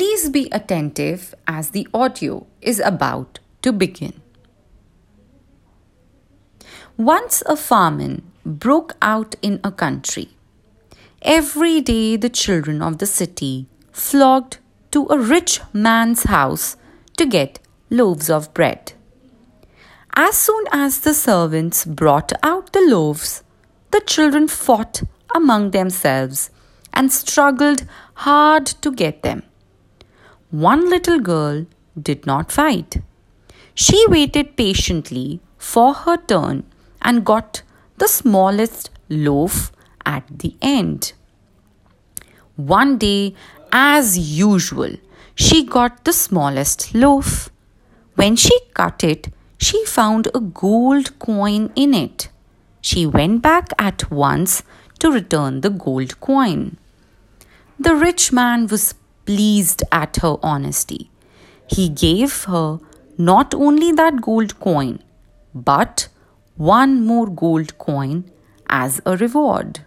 Please be attentive as the audio is about to begin. Once a famine broke out in a country. Every day the children of the city flocked to a rich man's house to get loaves of bread. As soon as the servants brought out the loaves, the children fought among themselves and struggled hard to get them. One little girl did not fight. She waited patiently for her turn and got the smallest loaf at the end. One day, as usual, she got the smallest loaf. When she cut it, she found a gold coin in it. She went back at once to return the gold coin. The rich man was pleased at her honesty. He gave her not only that gold coin, but one more gold coin as a reward.